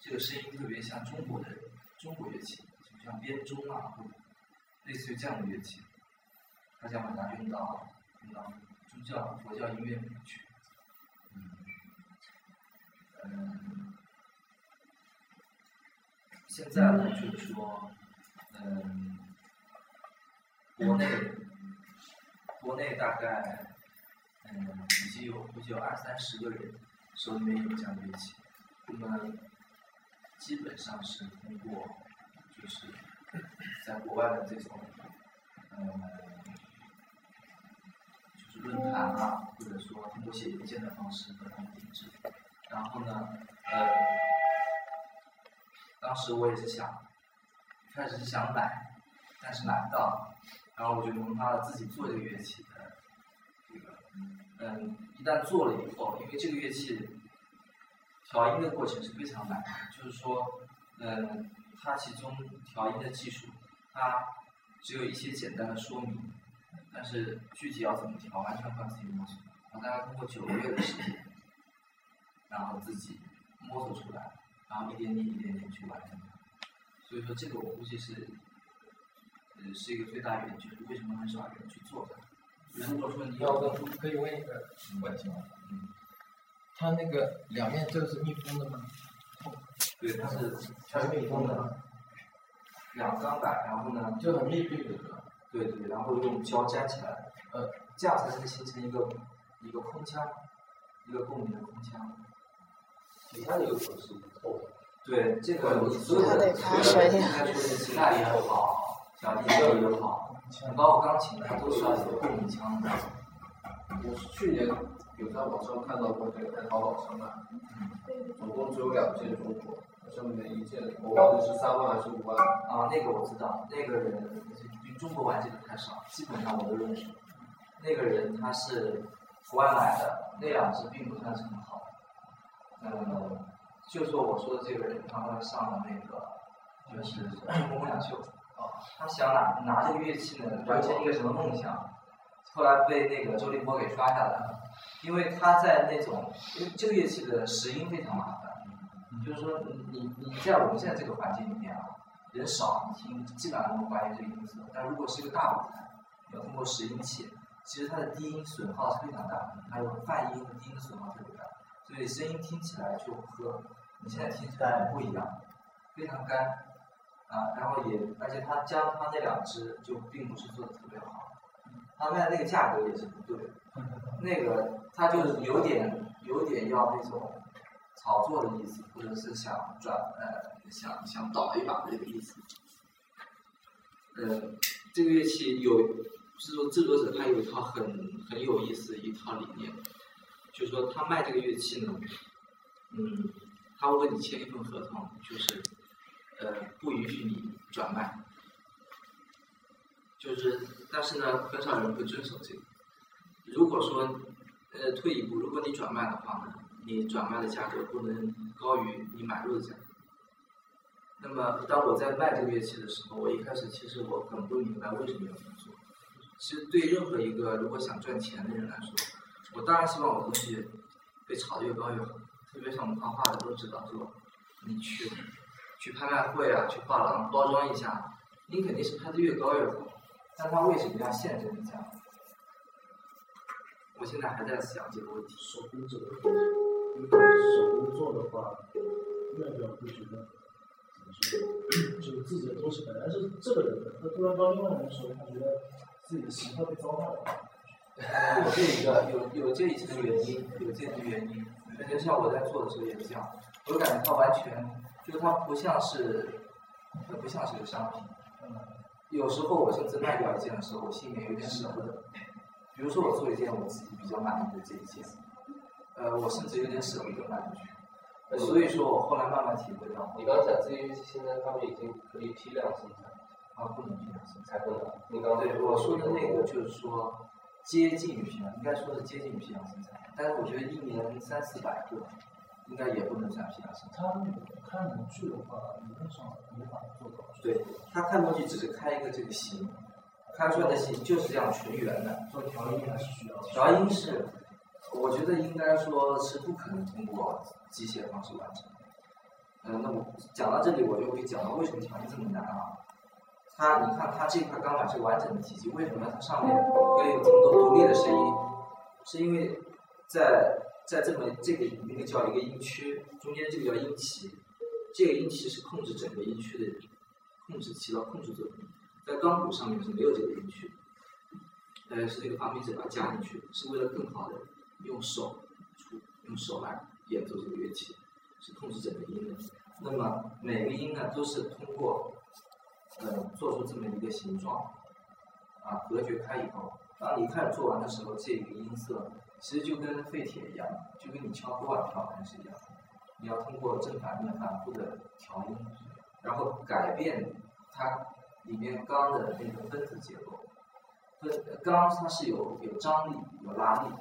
这个声音特别像中国的中国乐器，就像编钟啊，或者类似于这样的乐器，他想把它用到用到宗教佛教音乐里面去。嗯，现在呢，就是说，嗯，国内，国内大概，嗯，已经有估计有二三十个人手里面有这样的乐器，那么基本上是通过，就是在国外的这种，嗯，就是论坛啊，或者说通过写邮件的方式和他们定制。然后呢，呃，当时我也是想，开始是想买，但是买不到，然后我就萌发了自己做这个乐器的这个，嗯，一旦做了以后，因为这个乐器调音的过程是非常难，就是说，嗯，它其中调音的技术，它只有一些简单的说明，但是具体要怎么调，完全靠自己摸索，然后大概通过九个月的时间。然后自己摸索出来，然后一点点一点点去完成它。所以说这个我估计是，呃，是一个最大原因，就是为什么很少人去做它。如果说你要问，可以问一个问题吗？嗯，它那个两面这个是密封的吗？对，它是全是密封的，两钢板，然后呢，就很密闭的？对对，然后用胶粘起来，呃，这样才能形成一个一个空腔，一个共鸣的空腔。其他的有可能是透的。对，这个你所有的所有的应该说是吉他也好，小提琴也好，包括钢琴，它都需要一个共鸣腔的。我是去年有在网上看到过这个，在淘宝上卖，总共只有两件中国，好像每一件我忘了是三万还是五万。啊，那个我知道，那个人比中国玩这个太少，基本上我都认识。那个人他是国外买的，那两只并不算是很好。嗯，就说我说的这个人，他后来上了那个，就是中国梦想秀，啊，他想拿拿这个乐器呢完成一个什么梦想，后来被那个周立波给刷下来了，因为他在那种，因为这个乐器的拾音非常麻烦，就是说你你你在我们现在这个环境里面啊，人少，你听基本上能还原这个音色。但如果是一个大舞台，你要通过拾音器，其实它的低音损耗是非常大的，还有泛音和低音损耗特别大，所以声音听起来就和你现在听起来不一样，非常干。啊，然后也而且他加他那两只就并不是做的特别好，他卖那个价格也是不对，那个他就是有点有点要那种炒作的意思，或者是想转呃想想倒一把的这个意思。呃，这个乐器有制作制作者他有一套很很有意思的一套理念，就是说他卖这个乐器呢，嗯，他会跟你签一份合同，就是呃不允许你转卖，就是但是呢很少人会遵守这个。如果说呃退一步，如果你转卖的话呢，你转卖的价格不能高于你买入的价格。那么当我在卖这个乐器的时候，我一开始其实我很不明白为什么要这么做。其实对任何一个如果想赚钱的人来说，我当然希望我的东西被炒得越高越好。特别像我们画画的都知道，是吧？你去去拍卖会啊，去画廊包装一下，你肯定是拍的越高越好。但他为什么要限制你这样？我现在还在想这个问题。手工这个，因为手工做的话，卖掉会觉得怎么说？就是自己的东西本来是这个人的，他突然到另外一个时候，他觉得自己的形象被糟蹋了。有这一个有有这一层原因，有这层原因。而且像我在做的时候也是这样，我感觉它完全就它不像是，它不像是个商品。有时候我甚至卖掉一件的时候，我心里面有点舍不得。比如说我做一件我自己比较满意的这一件，呃，我甚至有点舍不得卖出去。呃所以说我后来慢慢体会到，你刚刚讲这些，现在他们已经可以批量生产，啊，不能批量生产不能。你刚刚对我说的那个就是说接近于批量，应该说是接近于批量生产，但是我觉得一年三四百个，应该也不能算批量生产。他那个看模具的话，理论上没法做到。对，他看模具只是开一个这个形，开出来的形就是这样纯圆的。做调音还是需要。调音是，我觉得应该说是不可能通过机械方式完成。呃，那么讲到这里，我就会讲到为什么调音这么难啊？它，你看它这块钢板是完整的体积，为什么它上面会有这么多独立的声音？是因为在在这么这个那个叫一个音区，中间这个叫音旗，这个音旗是控制整个音区的控制起到控制作用。在钢鼓上面是没有这个音区，呃，是这个发明者把它加进去，是为了更好的用手出用手来演奏这个乐器，是控制整个音的。那么每个音呢，都是通过呃做出这么一个形状，啊隔绝开以后，当你开始做完的时候，这个音色其实就跟废铁一样，就跟你敲锅碗瓢盆是一样的。你要通过正反面反复的调音，然后改变它里面钢的那个分子结构。分钢它是有有张力有拉力，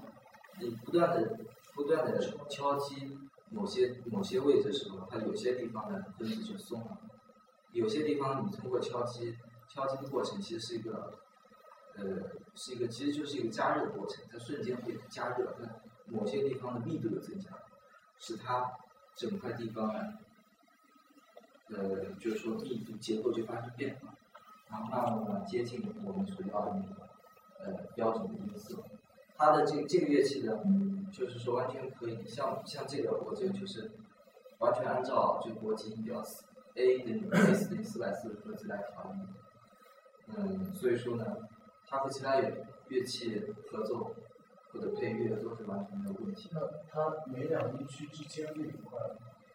你不断的不断的敲击某些某些位置的时候，它有些地方呢分子就松了，有些地方你通过敲击敲击的过程其实是一个呃是一个其实就是一个加热的过程，它瞬间会加热，它某些地方的密度有增加，使它整块地方呢呃就是说密度结构就发生变化。然后慢慢慢接近我们所要的那个呃标准的音色。它的这这个乐器呢，就是说完全可以像像这个，我这个就是完全按照就国际音调 A 等于 A 四等于四百四十赫兹来调音。嗯，所以说呢，它和其他乐乐器合奏或者配乐都是完全没有问题的。那它每两音区之间这一块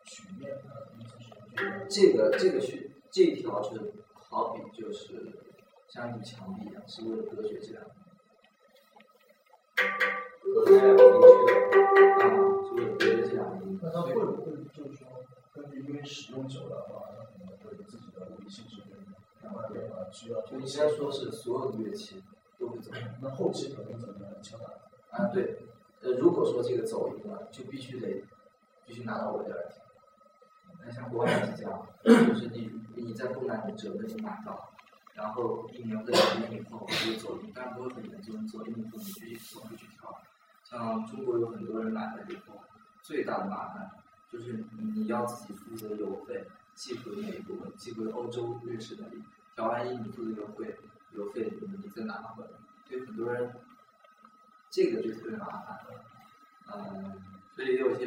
曲面的是这个这个是这一条是好比就是像一堵墙壁一样，是为了隔绝这两个。和这两个音区的。啊，是为了隔绝这两个音。那它会不会就是说，根据因为使用久了的话，它可能会有自己的物理性质跟慢慢变化，需要就应该说是所有的乐器都会走。那后期可能怎么样敲打？啊，对，呃，如果说这个走音了，就必须得必须拿到我这儿来。那像国外是这样，就是你你在东南你折的你买到，然后一年或者两年以后就走音，当然不会很严重，走音以后你去送回去调。像中国有很多人来了以后，最大的麻烦就是你要自己负责邮费，寄回美国，寄回欧洲律师那里，调完译你付的邮费，邮费你再拿回来，对很多人这个就特别麻烦，嗯，所以也有些。